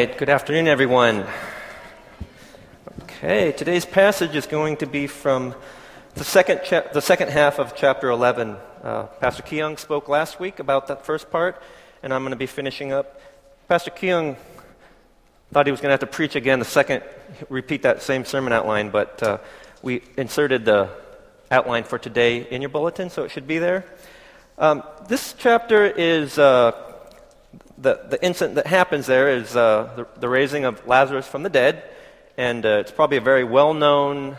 right, good afternoon, everyone. Okay, today's passage is going to be from the second, cha- the second half of chapter 11. Uh, Pastor Keyoung spoke last week about that first part, and I'm going to be finishing up. Pastor Keyoung thought he was going to have to preach again the second, repeat that same sermon outline, but uh, we inserted the outline for today in your bulletin, so it should be there. Um, this chapter is uh, the, the incident that happens there is uh, the, the, raising of Lazarus from the dead, and uh, it's probably a very well known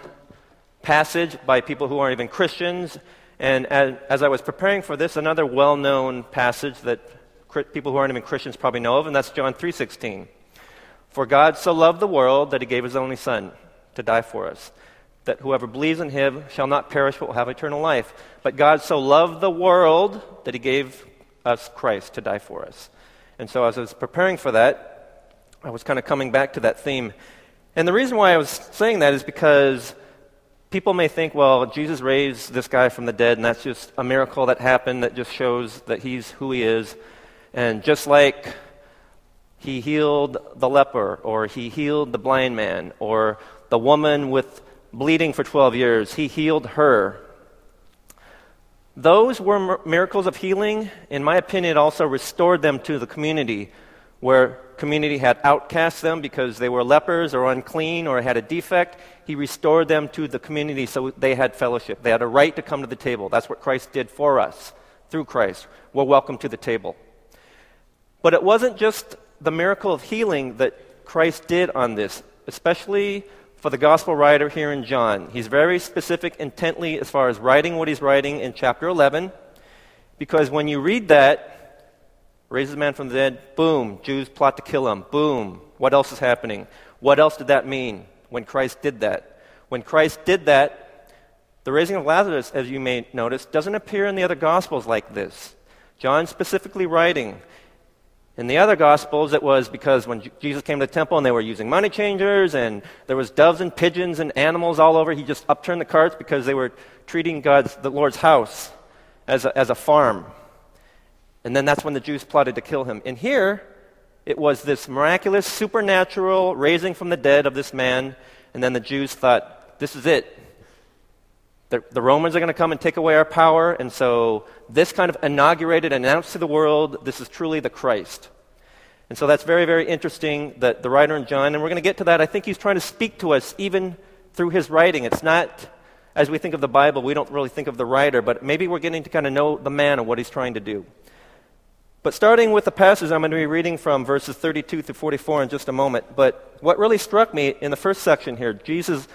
passage by people who aren't even Christians. And as, as I was preparing for this, another well known passage that people who aren't even Christians probably know of, and that's John 3:16. For God so loved the world that he gave his only son to die for us, that whoever believes in him shall not perish but will have eternal life. But God so loved the world that he gave us Christ to die for us. And so as I was preparing for that, I was kind of coming back to that theme. And the reason why I was saying that is because people may think, well, Jesus raised this guy from the dead, and that's just a miracle that happened that just shows that he's who he is. And just like he healed the leper, or he healed the blind man, or the woman with bleeding for 12 years, he healed her. Those were miracles of healing. In my opinion, it also restored them to the community where community had outcast them because they were lepers or unclean or had a defect. He restored them to the community so they had fellowship. They had a right to come to the table. That's what Christ did for us through Christ. We're welcome to the table. But it wasn't just the miracle of healing that Christ did on this, especially for the gospel writer here in John. He's very specific intently as far as writing what he's writing in chapter 11, because when you read that, raises a man from the dead, boom, Jews plot to kill him, boom. What else is happening? What else did that mean when Christ did that? When Christ did that, the raising of Lazarus, as you may notice, doesn't appear in the other Gospels like this. John specifically writing. In the other Gospels, it was because when Jesus came to the temple and they were using money changers and there was doves and pigeons and animals all over, he just upturned the carts because they were treating God's, the Lord's house as a, as a farm. And then that's when the Jews plotted to kill him. And here, it was this miraculous, supernatural raising from the dead of this man. And then the Jews thought, this is it. The, the Romans are going to come and take away our power. And so this kind of inaugurated, announced to the world, this is truly the Christ. And so that's very, very interesting that the writer in John, and we're going to get to that. I think he's trying to speak to us even through his writing. It's not, as we think of the Bible, we don't really think of the writer, but maybe we're getting to kind of know the man and what he's trying to do. But starting with the passage, I'm going to be reading from verses 32 through 44 in just a moment. But what really struck me in the first section here, Jesus,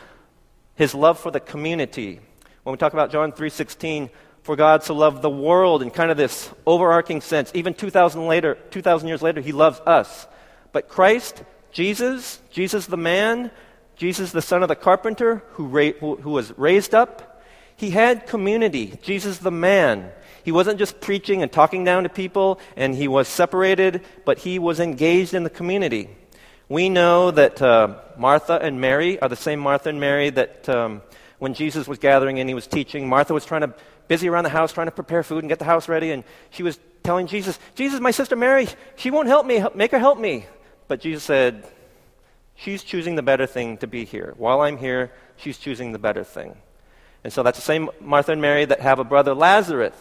his love for the community. When we talk about John 3:16, for God so loved the world in kind of this overarching sense, even 2000 later, 2000 years later, he loves us. But Christ, Jesus, Jesus the man, Jesus the son of the carpenter who, ra- who, was raised up, he had community. Jesus the man. He wasn't just preaching and talking down to people, and he was separated, but he was engaged in the community. We know that uh, Martha and Mary are the same Martha and Mary that um, when Jesus was gathering and he was teaching, Martha was trying to busy around the house trying to prepare food and get the house ready, and she was telling Jesus, Jesus, my sister Mary, she won't help me. Make her help me. But Jesus said, She's choosing the better thing to be here. While I'm here, she's choosing the better thing. And so that's the same Martha and Mary that have a brother Lazarus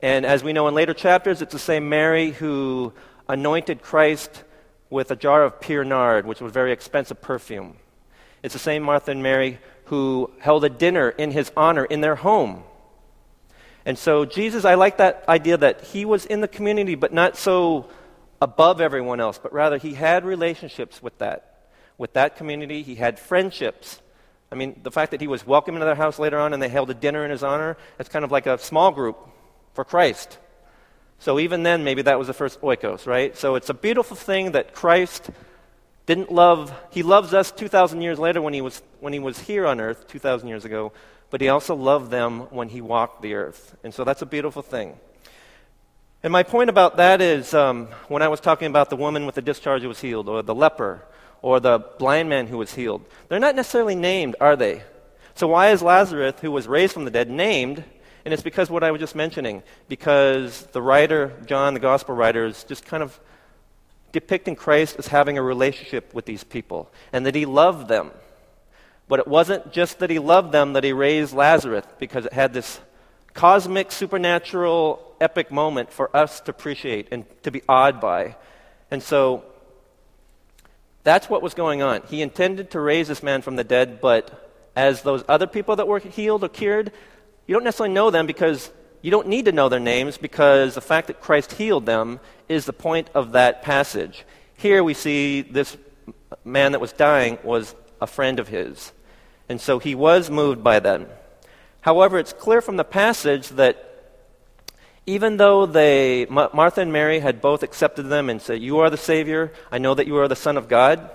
and as we know in later chapters, it's the same Mary who anointed Christ with a jar of pure nard, which was very expensive perfume. It's the same Martha and Mary who held a dinner in his honor in their home. And so, Jesus, I like that idea that he was in the community, but not so above everyone else, but rather he had relationships with that. With that community, he had friendships. I mean, the fact that he was welcome into their house later on and they held a dinner in his honor, that's kind of like a small group for Christ. So even then, maybe that was the first oikos, right? So it's a beautiful thing that Christ didn't love, he loves us 2,000 years later when he, was, when he was here on earth 2,000 years ago, but he also loved them when he walked the earth. And so that's a beautiful thing. And my point about that is um, when I was talking about the woman with the discharge who was healed, or the leper, or the blind man who was healed, they're not necessarily named, are they? So why is Lazarus, who was raised from the dead, named? And it's because what I was just mentioning, because the writer, John, the gospel writer, is just kind of depicting Christ as having a relationship with these people and that he loved them. But it wasn't just that he loved them that he raised Lazarus because it had this cosmic, supernatural, epic moment for us to appreciate and to be awed by. And so that's what was going on. He intended to raise this man from the dead, but as those other people that were healed or cured, you don't necessarily know them because you don't need to know their names because the fact that Christ healed them is the point of that passage. Here we see this man that was dying was a friend of his. And so he was moved by them. However, it's clear from the passage that even though they, Martha and Mary had both accepted them and said, You are the Savior, I know that you are the Son of God,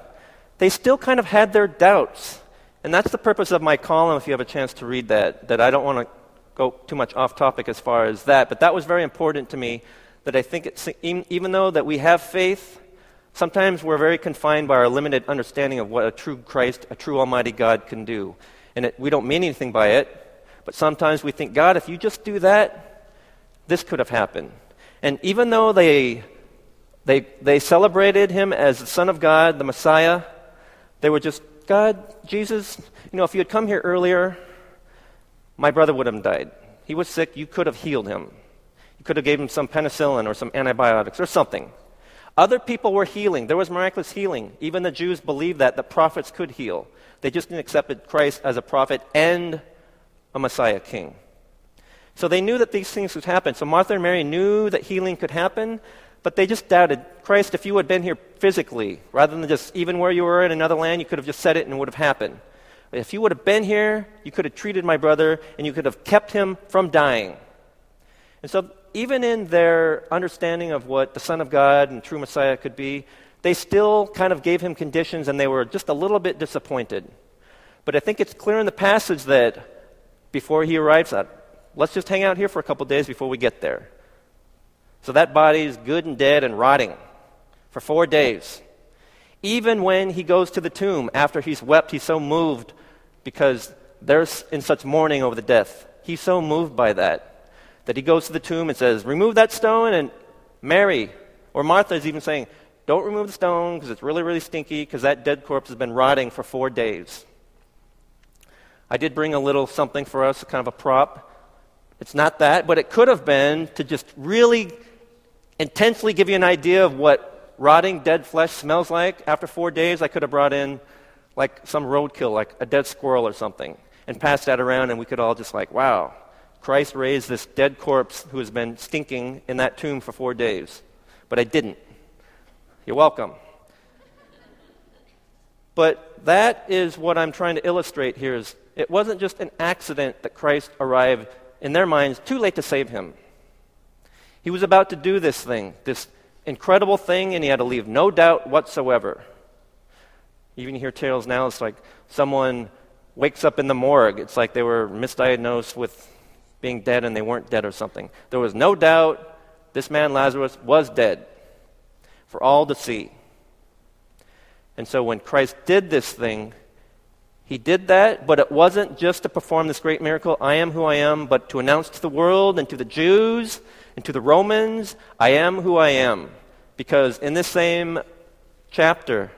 they still kind of had their doubts. And that's the purpose of my column, if you have a chance to read that, that I don't want to go too much off topic as far as that, but that was very important to me that I think it's, even though that we have faith, sometimes we're very confined by our limited understanding of what a true Christ, a true Almighty God can do. And it, we don't mean anything by it, but sometimes we think, God, if you just do that, this could have happened. And even though they, they, they celebrated him as the Son of God, the Messiah, they were just, God, Jesus, you know, if you had come here earlier, my brother would have died. He was sick. You could have healed him. You could have gave him some penicillin or some antibiotics or something. Other people were healing. There was miraculous healing. Even the Jews believed that the prophets could heal. They just didn't accept Christ as a prophet and a Messiah king. So they knew that these things would happen. So Martha and Mary knew that healing could happen, but they just doubted Christ, if you had been here physically, rather than just even where you were in another land, you could have just said it and it would have happened. If you would have been here, you could have treated my brother and you could have kept him from dying. And so, even in their understanding of what the Son of God and true Messiah could be, they still kind of gave him conditions and they were just a little bit disappointed. But I think it's clear in the passage that before he arrives, at, let's just hang out here for a couple days before we get there. So that body is good and dead and rotting for four days. Even when he goes to the tomb after he's wept, he's so moved because they're in such mourning over the death. He's so moved by that that he goes to the tomb and says, Remove that stone. And Mary or Martha is even saying, Don't remove the stone because it's really, really stinky because that dead corpse has been rotting for four days. I did bring a little something for us, kind of a prop. It's not that, but it could have been to just really intensely give you an idea of what rotting dead flesh smells like. After four days, I could have brought in like some roadkill, like a dead squirrel or something, and pass that around, and we could all just like, wow, Christ raised this dead corpse who has been stinking in that tomb for four days. But I didn't. You're welcome. But that is what I'm trying to illustrate here is it wasn't just an accident that Christ arrived in their minds too late to save him. He was about to do this thing, this incredible thing, and he had to leave no doubt whatsoever. Even hear tales now, it's like someone wakes up in the morgue. It's like they were misdiagnosed with being dead and they weren't dead or something. There was no doubt this man, Lazarus, was dead for all to see. And so when Christ did this thing, he did that, but it wasn't just to perform this great miracle, I am who I am, but to announce to the world and to the Jews and to the Romans, I am who I am. Because in this same chapter,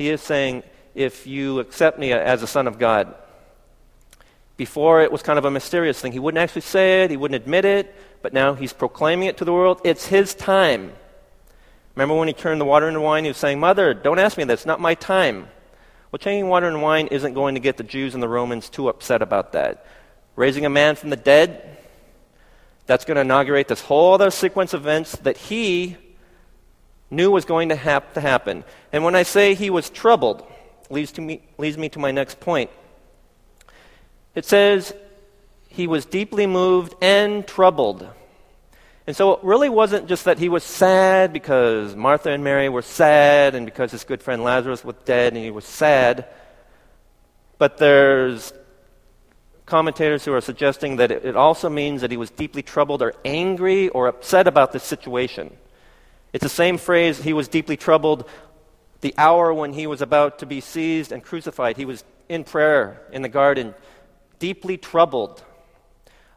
he is saying, if you accept me as a son of God. Before it was kind of a mysterious thing. He wouldn't actually say it, he wouldn't admit it, but now he's proclaiming it to the world. It's his time. Remember when he turned the water into wine? He was saying, Mother, don't ask me that. It's not my time. Well, changing water into wine isn't going to get the Jews and the Romans too upset about that. Raising a man from the dead, that's going to inaugurate this whole other sequence of events that he knew was going to have to happen. And when I say he was troubled, leads, to me, leads me to my next point. It says he was deeply moved and troubled. And so it really wasn't just that he was sad because Martha and Mary were sad and because his good friend Lazarus was dead and he was sad. But there's commentators who are suggesting that it also means that he was deeply troubled or angry or upset about this situation. It's the same phrase, he was deeply troubled the hour when he was about to be seized and crucified. He was in prayer in the garden, deeply troubled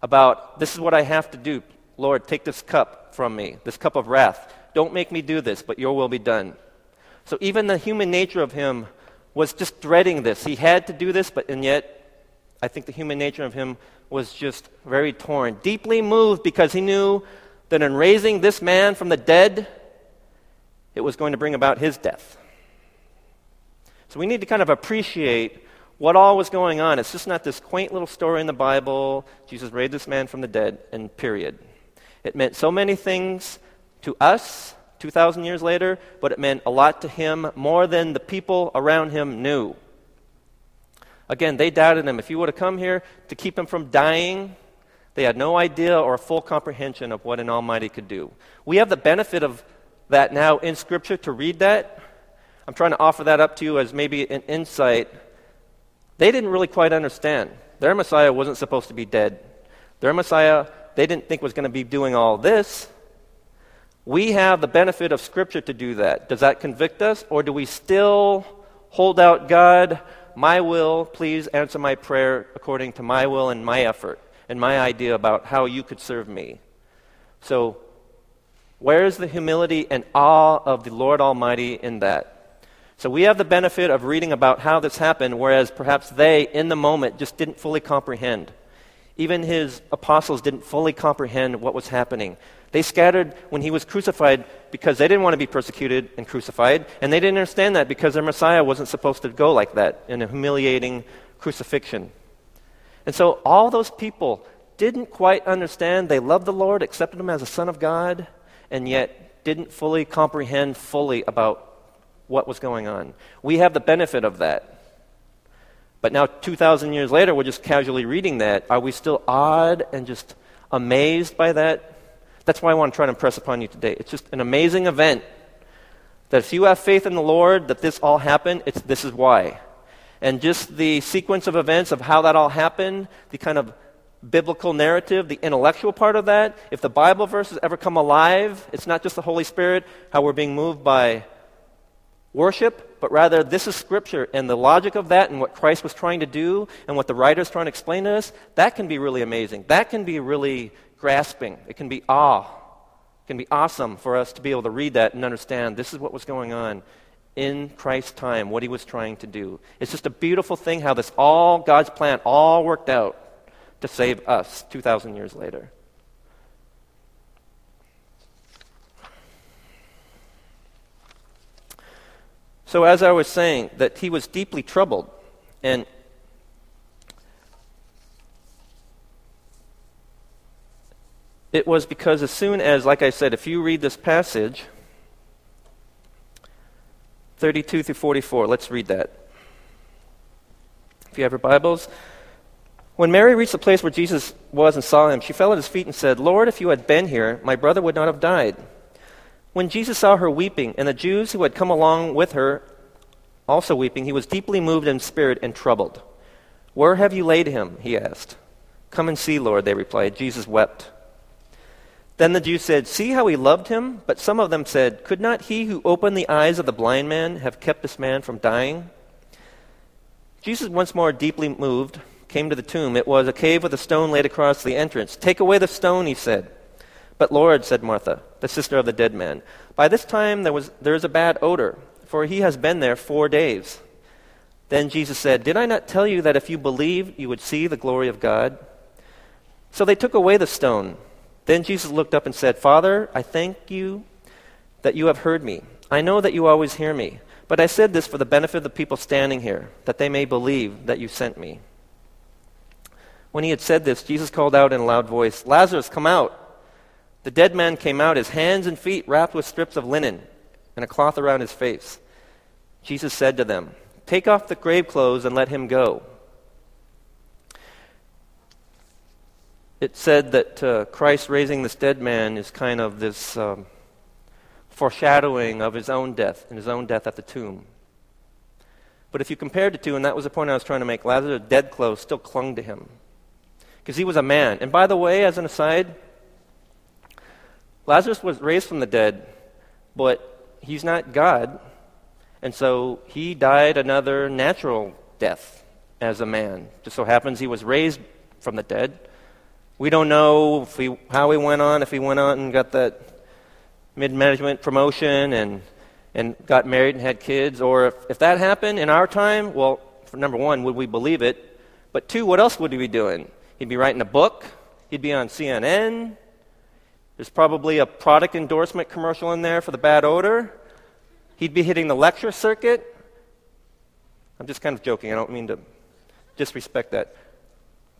about this is what I have to do. Lord, take this cup from me, this cup of wrath. Don't make me do this, but your will be done. So even the human nature of him was just dreading this. He had to do this, but and yet I think the human nature of him was just very torn, deeply moved because he knew that in raising this man from the dead, it was going to bring about his death. So we need to kind of appreciate what all was going on. It's just not this quaint little story in the Bible Jesus raised this man from the dead, and period. It meant so many things to us 2,000 years later, but it meant a lot to him, more than the people around him knew. Again, they doubted him. If you would have come here to keep him from dying, they had no idea or a full comprehension of what an Almighty could do. We have the benefit of that now in Scripture to read that. I'm trying to offer that up to you as maybe an insight. They didn't really quite understand. Their Messiah wasn't supposed to be dead. Their Messiah, they didn't think was going to be doing all this. We have the benefit of Scripture to do that. Does that convict us? Or do we still hold out, God, my will, please answer my prayer according to my will and my effort and my idea about how you could serve me? So, where is the humility and awe of the Lord Almighty in that? So, we have the benefit of reading about how this happened, whereas perhaps they, in the moment, just didn't fully comprehend. Even his apostles didn't fully comprehend what was happening. They scattered when he was crucified because they didn't want to be persecuted and crucified, and they didn't understand that because their Messiah wasn't supposed to go like that in a humiliating crucifixion. And so all those people didn't quite understand. They loved the Lord, accepted him as a son of God, and yet didn't fully comprehend fully about what was going on. We have the benefit of that. But now, 2,000 years later, we're just casually reading that. Are we still awed and just amazed by that? That's why I want to try to impress upon you today. It's just an amazing event that if you have faith in the Lord that this all happened, it's, this is why. And just the sequence of events of how that all happened, the kind of biblical narrative, the intellectual part of that, if the Bible verses ever come alive, it's not just the Holy Spirit, how we're being moved by worship, but rather this is Scripture and the logic of that and what Christ was trying to do and what the writer is trying to explain to us, that can be really amazing. That can be really grasping. It can be awe. It can be awesome for us to be able to read that and understand this is what was going on in Christ's time, what he was trying to do. It's just a beautiful thing how this all, God's plan, all worked out to save us 2,000 years later. So, as I was saying, that he was deeply troubled. And It was because as soon as, like I said, if you read this passage, 32 through 44, let's read that. If you have your Bibles. When Mary reached the place where Jesus was and saw him, she fell at his feet and said, Lord, if you had been here, my brother would not have died. When Jesus saw her weeping, and the Jews who had come along with her also weeping, he was deeply moved in spirit and troubled. Where have you laid him? he asked. Come and see, Lord, they replied. Jesus wept. Then the Jews said, See how he loved him? But some of them said, Could not he who opened the eyes of the blind man have kept this man from dying? Jesus, once more deeply moved, came to the tomb. It was a cave with a stone laid across the entrance. Take away the stone, he said. But Lord, said Martha, the sister of the dead man, by this time there, was, there is a bad odor, for he has been there four days. Then Jesus said, Did I not tell you that if you believed, you would see the glory of God? So they took away the stone. Then Jesus looked up and said, Father, I thank you that you have heard me. I know that you always hear me, but I said this for the benefit of the people standing here, that they may believe that you sent me. When he had said this, Jesus called out in a loud voice, Lazarus, come out. The dead man came out, his hands and feet wrapped with strips of linen and a cloth around his face. Jesus said to them, Take off the grave clothes and let him go. it said that uh, Christ raising this dead man is kind of this um, foreshadowing of his own death and his own death at the tomb. But if you compared the two, and that was the point I was trying to make, Lazarus' dead clothes still clung to him. Because he was a man. And by the way, as an aside, Lazarus was raised from the dead, but he's not God. And so he died another natural death as a man. Just so happens he was raised from the dead. We don't know he, how he went on, if he went on and got that mid management promotion and, and got married and had kids. Or if, if that happened in our time, well, number one, would we believe it? But two, what else would he be doing? He'd be writing a book, he'd be on CNN. There's probably a product endorsement commercial in there for the bad odor. He'd be hitting the lecture circuit. I'm just kind of joking. I don't mean to disrespect that.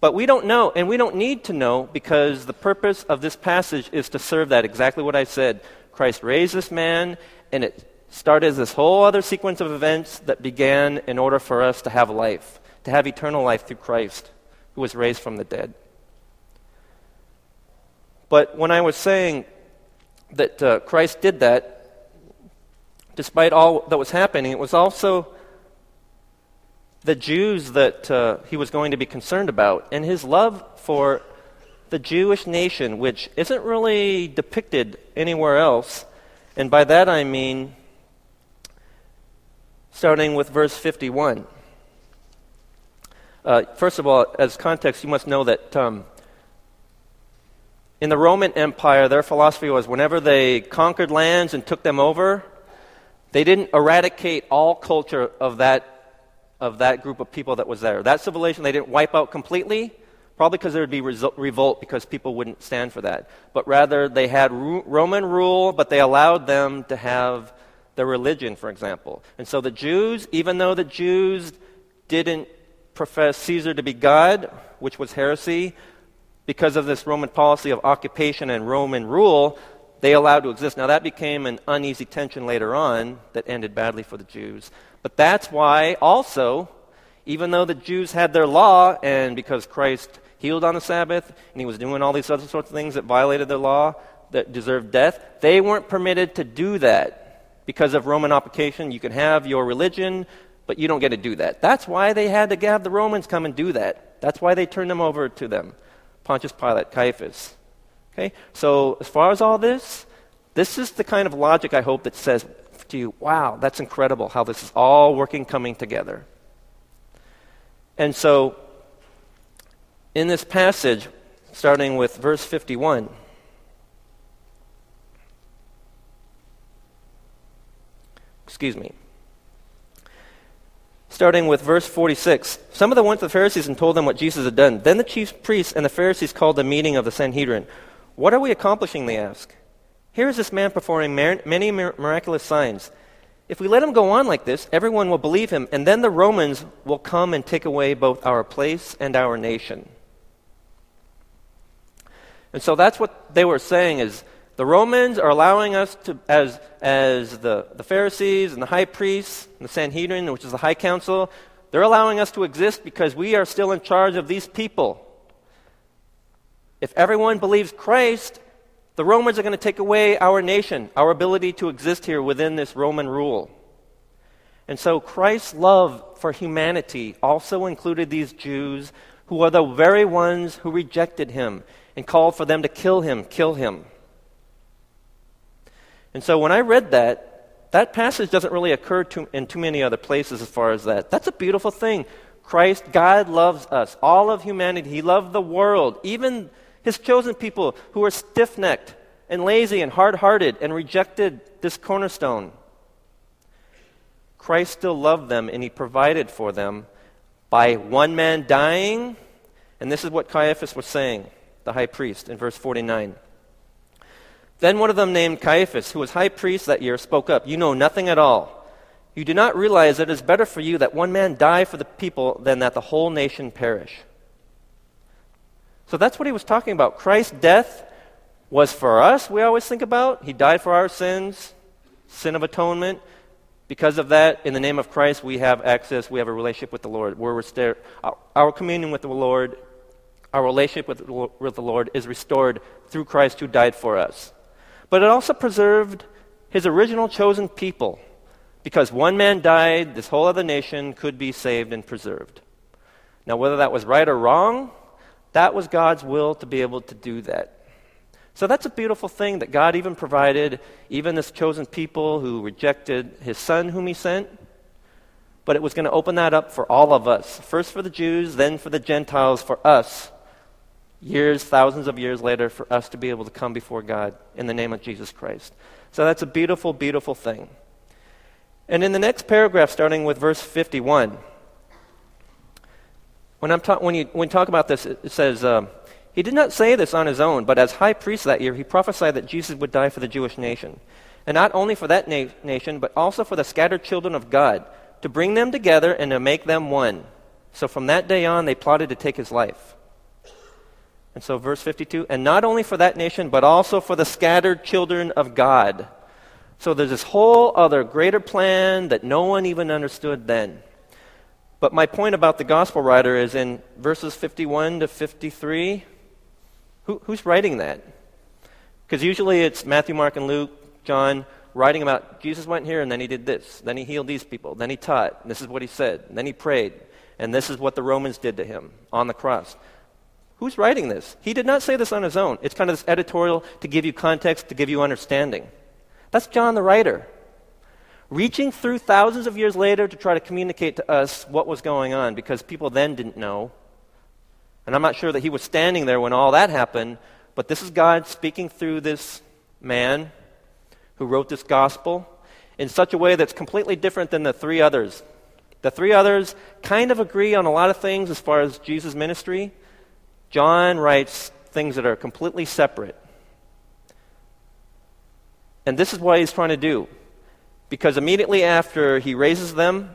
But we don't know, and we don't need to know because the purpose of this passage is to serve that exactly what I said. Christ raised this man, and it started this whole other sequence of events that began in order for us to have life, to have eternal life through Christ, who was raised from the dead. But when I was saying that uh, Christ did that, despite all that was happening, it was also the Jews that uh, he was going to be concerned about, and his love for the Jewish nation, which isn't really depicted anywhere else. And by that I mean, starting with verse 51. Uh, first of all, as context, you must know that um, in the Roman Empire, their philosophy was whenever they conquered lands and took them over, they didn't eradicate all culture of that of that group of people that was there. That civilization they didn't wipe out completely, probably because there would be revolt because people wouldn't stand for that. But rather, they had Roman rule, but they allowed them to have their religion, for example. And so the Jews, even though the Jews didn't profess Caesar to be God, which was heresy, because of this Roman policy of occupation and Roman rule, they allowed to exist. Now, that became an uneasy tension later on that ended badly for the Jews. But that's why also, even though the Jews had their law, and because Christ healed on the Sabbath, and he was doing all these other sorts of things that violated their law, that deserved death, they weren't permitted to do that. Because of Roman occupation, you can have your religion, but you don't get to do that. That's why they had to have the Romans come and do that. That's why they turned them over to them Pontius Pilate, Caiaphas. Okay? So, as far as all this, this is the kind of logic I hope that says to you, wow, that's incredible how this is all working, coming together. And so, in this passage, starting with verse 51, excuse me. Starting with verse 46, some of them went to the Pharisees and told them what Jesus had done. Then the chief priests and the Pharisees called a meeting of the Sanhedrin. What are we accomplishing? They ask. Here is this man performing many miraculous signs. If we let him go on like this, everyone will believe him, and then the Romans will come and take away both our place and our nation. And so that's what they were saying is the Romans are allowing us to, as, as the, the Pharisees and the high priests and the Sanhedrin, which is the high council, they're allowing us to exist because we are still in charge of these people. If everyone believes Christ, the Romans are going to take away our nation, our ability to exist here within this Roman rule. And so Christ's love for humanity also included these Jews who are the very ones who rejected him and called for them to kill him, kill him. And so when I read that, that passage doesn't really occur to, in too many other places as far as that. That's a beautiful thing. Christ, God loves us, all of humanity. He loved the world, even his chosen people who were stiff necked and lazy and hard hearted and rejected this cornerstone. Christ still loved them and he provided for them by one man dying. And this is what Caiaphas was saying, the high priest, in verse 49. Then one of them, named Caiaphas, who was high priest that year, spoke up You know nothing at all. You do not realize that it is better for you that one man die for the people than that the whole nation perish. So that's what he was talking about. Christ's death was for us, we always think about. He died for our sins, sin of atonement. Because of that, in the name of Christ, we have access, we have a relationship with the Lord. We're our communion with the Lord, our relationship with the Lord is restored through Christ who died for us. But it also preserved his original chosen people. Because one man died, this whole other nation could be saved and preserved. Now, whether that was right or wrong, that was God's will to be able to do that. So that's a beautiful thing that God even provided, even this chosen people who rejected his son whom he sent. But it was going to open that up for all of us. First for the Jews, then for the Gentiles, for us. Years, thousands of years later, for us to be able to come before God in the name of Jesus Christ. So that's a beautiful, beautiful thing. And in the next paragraph, starting with verse 51, when, I'm ta- when, you, when you talk about this, it says, um, He did not say this on his own, but as high priest that year, he prophesied that Jesus would die for the Jewish nation. And not only for that na- nation, but also for the scattered children of God, to bring them together and to make them one. So from that day on, they plotted to take his life. And so, verse 52 and not only for that nation, but also for the scattered children of God. So there's this whole other greater plan that no one even understood then. But my point about the gospel writer is in verses 51 to 53. Who, who's writing that? Because usually it's Matthew, Mark, and Luke, John, writing about Jesus went here and then he did this. Then he healed these people. Then he taught. This is what he said. Then he prayed. And this is what the Romans did to him on the cross. Who's writing this? He did not say this on his own. It's kind of this editorial to give you context, to give you understanding. That's John the writer reaching through thousands of years later to try to communicate to us what was going on because people then didn't know. And I'm not sure that he was standing there when all that happened, but this is God speaking through this man who wrote this gospel in such a way that's completely different than the three others. The three others kind of agree on a lot of things as far as Jesus' ministry. John writes things that are completely separate. And this is what he's trying to do. Because immediately after he raises them,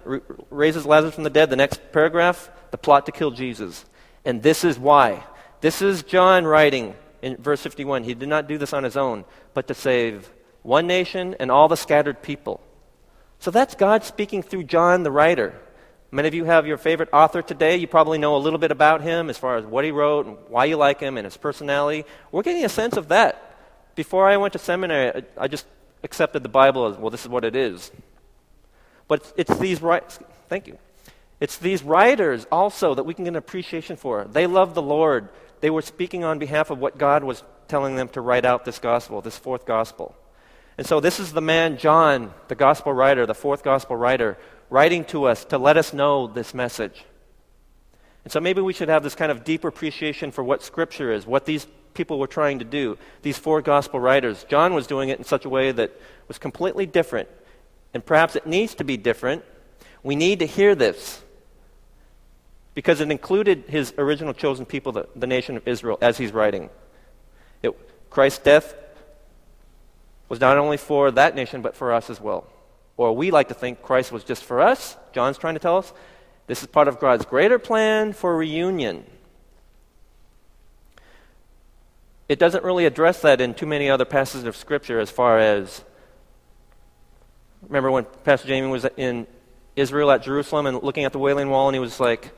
raises Lazarus from the dead, the next paragraph, the plot to kill Jesus. And this is why. This is John writing in verse 51. He did not do this on his own, but to save one nation and all the scattered people. So that's God speaking through John the writer. Many of you have your favorite author today. You probably know a little bit about him as far as what he wrote and why you like him and his personality. We're getting a sense of that. Before I went to seminary, I just accepted the Bible as, well, this is what it is. But it's these writers, thank you. It's these writers also that we can get an appreciation for. They love the Lord. They were speaking on behalf of what God was telling them to write out this gospel, this fourth gospel. And so this is the man, John, the gospel writer, the fourth gospel writer, writing to us to let us know this message. And so maybe we should have this kind of deep appreciation for what Scripture is, what these people were trying to do. These four gospel writers. John was doing it in such a way that was completely different. And perhaps it needs to be different. We need to hear this because it included his original chosen people, the, the nation of Israel, as he's writing. It, Christ's death was not only for that nation, but for us as well. Or we like to think Christ was just for us. John's trying to tell us this is part of God's greater plan for reunion. it doesn't really address that in too many other passages of Scripture as far as. Remember when Pastor Jamie was in Israel at Jerusalem and looking at the Wailing Wall, and he was like,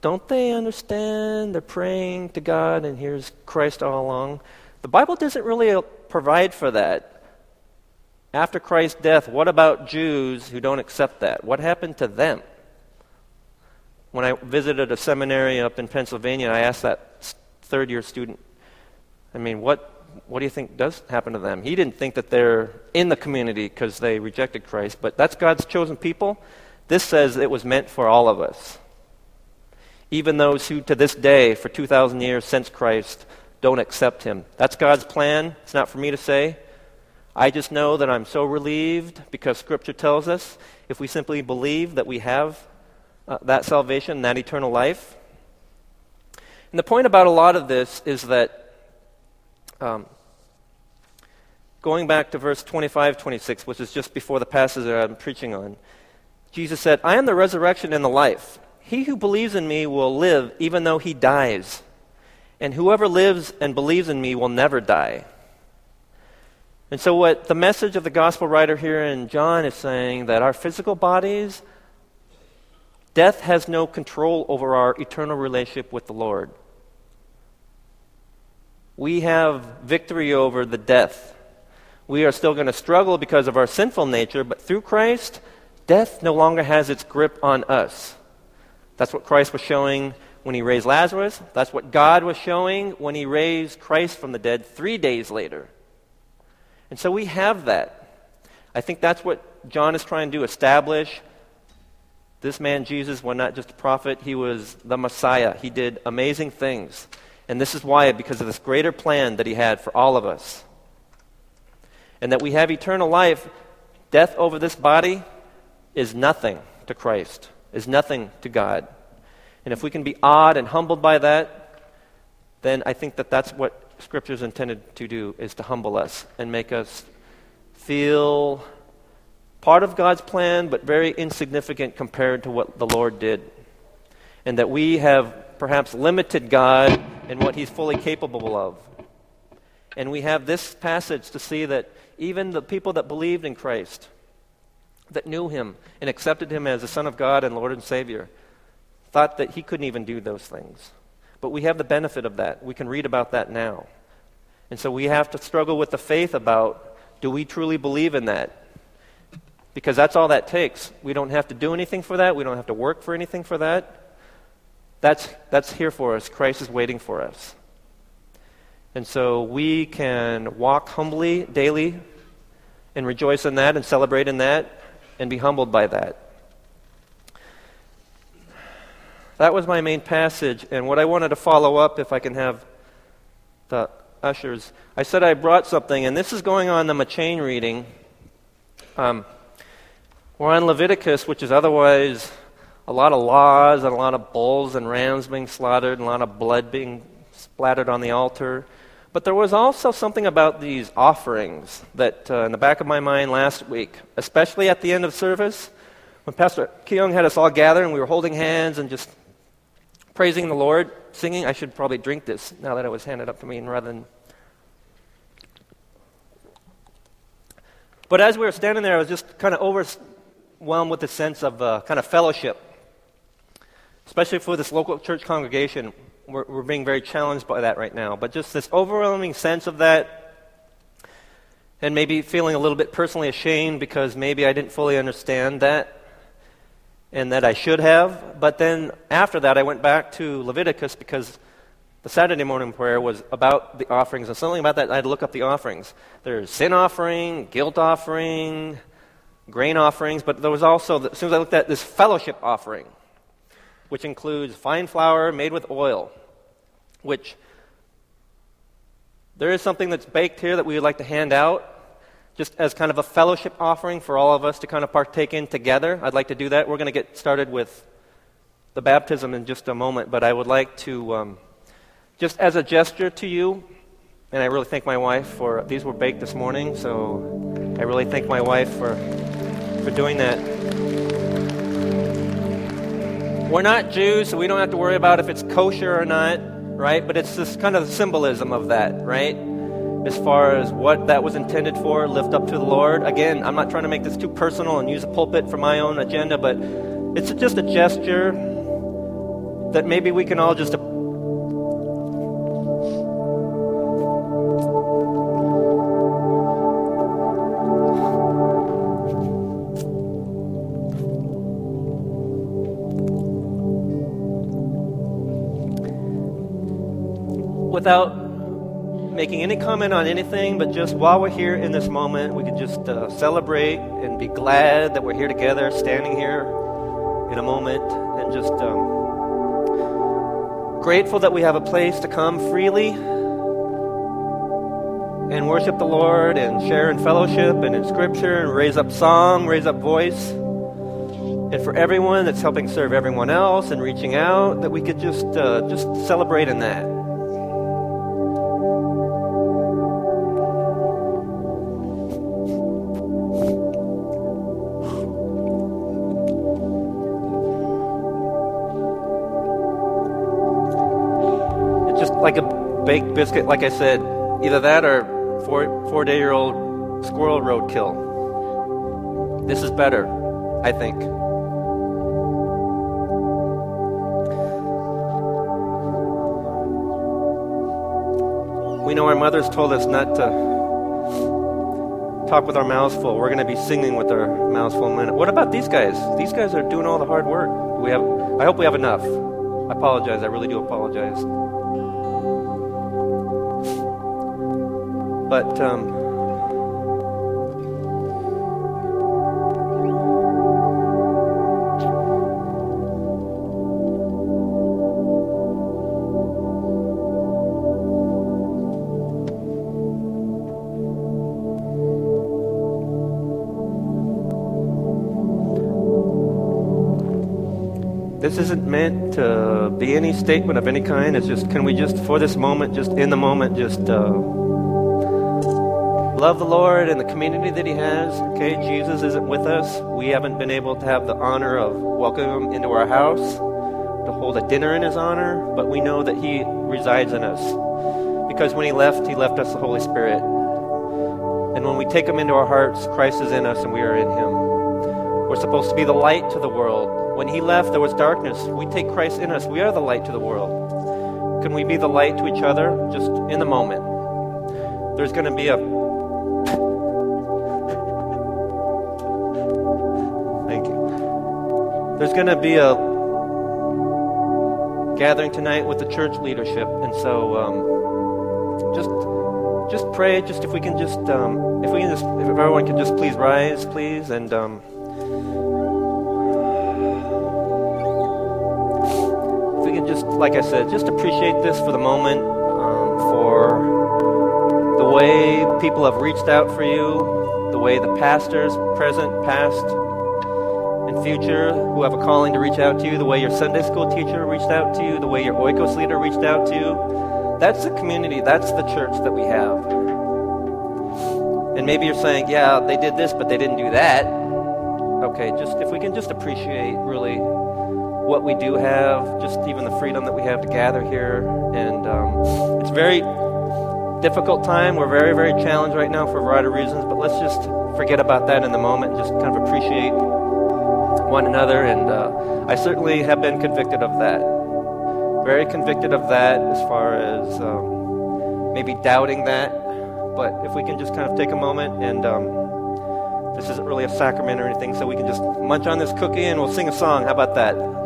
Don't they understand? They're praying to God, and here's Christ all along. The Bible doesn't really provide for that. After Christ's death, what about Jews who don't accept that? What happened to them? When I visited a seminary up in Pennsylvania, I asked that third year student, I mean, what, what do you think does happen to them? He didn't think that they're in the community because they rejected Christ, but that's God's chosen people. This says it was meant for all of us. Even those who, to this day, for 2,000 years since Christ, don't accept him. That's God's plan. It's not for me to say. I just know that I'm so relieved because Scripture tells us if we simply believe that we have uh, that salvation, that eternal life. And the point about a lot of this is that um, going back to verse 25, 26, which is just before the passage that I'm preaching on, Jesus said, I am the resurrection and the life. He who believes in me will live even though he dies. And whoever lives and believes in me will never die. And so, what the message of the gospel writer here in John is saying that our physical bodies, death has no control over our eternal relationship with the Lord we have victory over the death. We are still going to struggle because of our sinful nature, but through Christ, death no longer has its grip on us. That's what Christ was showing when he raised Lazarus. That's what God was showing when he raised Christ from the dead three days later. And so we have that. I think that's what John is trying to establish. This man, Jesus, was not just a prophet, he was the Messiah. He did amazing things. And this is why, because of this greater plan that He had for all of us. And that we have eternal life, death over this body is nothing to Christ, is nothing to God. And if we can be awed and humbled by that, then I think that that's what Scripture is intended to do, is to humble us and make us feel part of God's plan, but very insignificant compared to what the Lord did. And that we have perhaps limited God in what He's fully capable of. And we have this passage to see that even the people that believed in Christ, that knew Him and accepted Him as the Son of God and Lord and Savior, thought that he couldn't even do those things. But we have the benefit of that. We can read about that now. And so we have to struggle with the faith about do we truly believe in that? Because that's all that takes. We don't have to do anything for that. We don't have to work for anything for that. That's, that's here for us. Christ is waiting for us. And so we can walk humbly daily and rejoice in that and celebrate in that and be humbled by that. That was my main passage, and what I wanted to follow up, if I can have the ushers, I said I brought something, and this is going on the McCheyne reading. Um, we're on Leviticus, which is otherwise a lot of laws and a lot of bulls and rams being slaughtered, and a lot of blood being splattered on the altar. But there was also something about these offerings that, uh, in the back of my mind last week, especially at the end of service, when Pastor Keong had us all gather and we were holding hands and just praising the Lord, singing. I should probably drink this now that it was handed up to me rather than. But as we were standing there, I was just kind of overwhelmed with the sense of uh, kind of fellowship, especially for this local church congregation. We're, we're being very challenged by that right now. But just this overwhelming sense of that, and maybe feeling a little bit personally ashamed because maybe I didn't fully understand that and that I should have. But then after that, I went back to Leviticus because the Saturday morning prayer was about the offerings. And something about that, I had to look up the offerings. There's sin offering, guilt offering, grain offerings, but there was also, as soon as I looked at this fellowship offering, which includes fine flour made with oil, which there is something that's baked here that we would like to hand out just as kind of a fellowship offering for all of us to kind of partake in together. I'd like to do that. We're going to get started with the baptism in just a moment, but I would like to, um, just as a gesture to you, and I really thank my wife for these were baked this morning, so I really thank my wife for for doing that. We're not Jews, so we don't have to worry about if it's kosher or not, right? But it's this kind of symbolism of that, right? As far as what that was intended for, lift up to the Lord. Again, I'm not trying to make this too personal and use a pulpit for my own agenda, but it's just a gesture that maybe we can all just without making any comment on anything, but just while we're here in this moment, we could just uh, celebrate and be glad that we're here together, standing here in a moment, and just um, grateful that we have a place to come freely and worship the Lord and share in fellowship and in Scripture and raise up song, raise up voice. And for everyone that's helping serve everyone else and reaching out, that we could just uh, just celebrate in that. Baked biscuit, like I said, either that or four four day year old squirrel roadkill. This is better, I think. We know our mothers told us not to talk with our mouths full. We're going to be singing with our mouths full in a minute. What about these guys? These guys are doing all the hard work. We have. I hope we have enough. I apologize. I really do apologize. But um, this isn't meant to be any statement of any kind. It's just, can we just, for this moment, just in the moment, just. Uh, love the Lord and the community that He has? Okay, Jesus isn't with us. We haven't been able to have the honor of welcoming Him into our house, to hold a dinner in His honor, but we know that He resides in us. Because when He left, He left us the Holy Spirit. And when we take Him into our hearts, Christ is in us and we are in Him. We're supposed to be the light to the world. When he left, there was darkness. We take Christ in us. We are the light to the world. Can we be the light to each other just in the moment? There's going to be a. There's going to be a gathering tonight with the church leadership, and so um, just just pray. Just if we can just um, if we can just if everyone can just please rise, please, and. Um, if we can just, like I said, just appreciate this for the moment, um, for the way people have reached out for you, the way the pastors, present, past, future, who have a calling to reach out to you, the way your Sunday school teacher reached out to you, the way your Oikos leader reached out to you. That's the community, that's the church that we have. And maybe you're saying, yeah, they did this, but they didn't do that. Okay, just if we can just appreciate really what we do have, just even the freedom that we have to gather here. And um, it's a very difficult time. We're very, very challenged right now for a variety of reasons, but let's just forget about that in the moment and just kind of appreciate one another. And uh, I certainly have been convicted of that. Very convicted of that as far as um, maybe doubting that. But if we can just kind of take a moment and um, this isn't really a sacrament or anything, so we can just munch on this cookie and we'll sing a song. How about that?